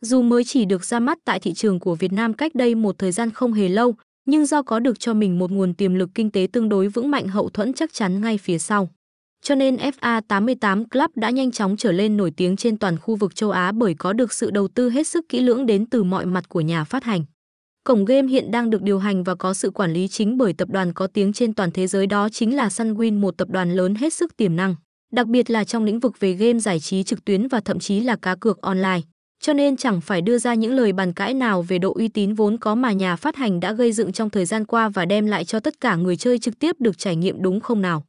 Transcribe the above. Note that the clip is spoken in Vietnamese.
Dù mới chỉ được ra mắt tại thị trường của Việt Nam cách đây một thời gian không hề lâu, nhưng do có được cho mình một nguồn tiềm lực kinh tế tương đối vững mạnh hậu thuẫn chắc chắn ngay phía sau. Cho nên FA88 Club đã nhanh chóng trở lên nổi tiếng trên toàn khu vực châu Á bởi có được sự đầu tư hết sức kỹ lưỡng đến từ mọi mặt của nhà phát hành. Cổng game hiện đang được điều hành và có sự quản lý chính bởi tập đoàn có tiếng trên toàn thế giới đó chính là Sunwin, một tập đoàn lớn hết sức tiềm năng, đặc biệt là trong lĩnh vực về game giải trí trực tuyến và thậm chí là cá cược online. Cho nên chẳng phải đưa ra những lời bàn cãi nào về độ uy tín vốn có mà nhà phát hành đã gây dựng trong thời gian qua và đem lại cho tất cả người chơi trực tiếp được trải nghiệm đúng không nào.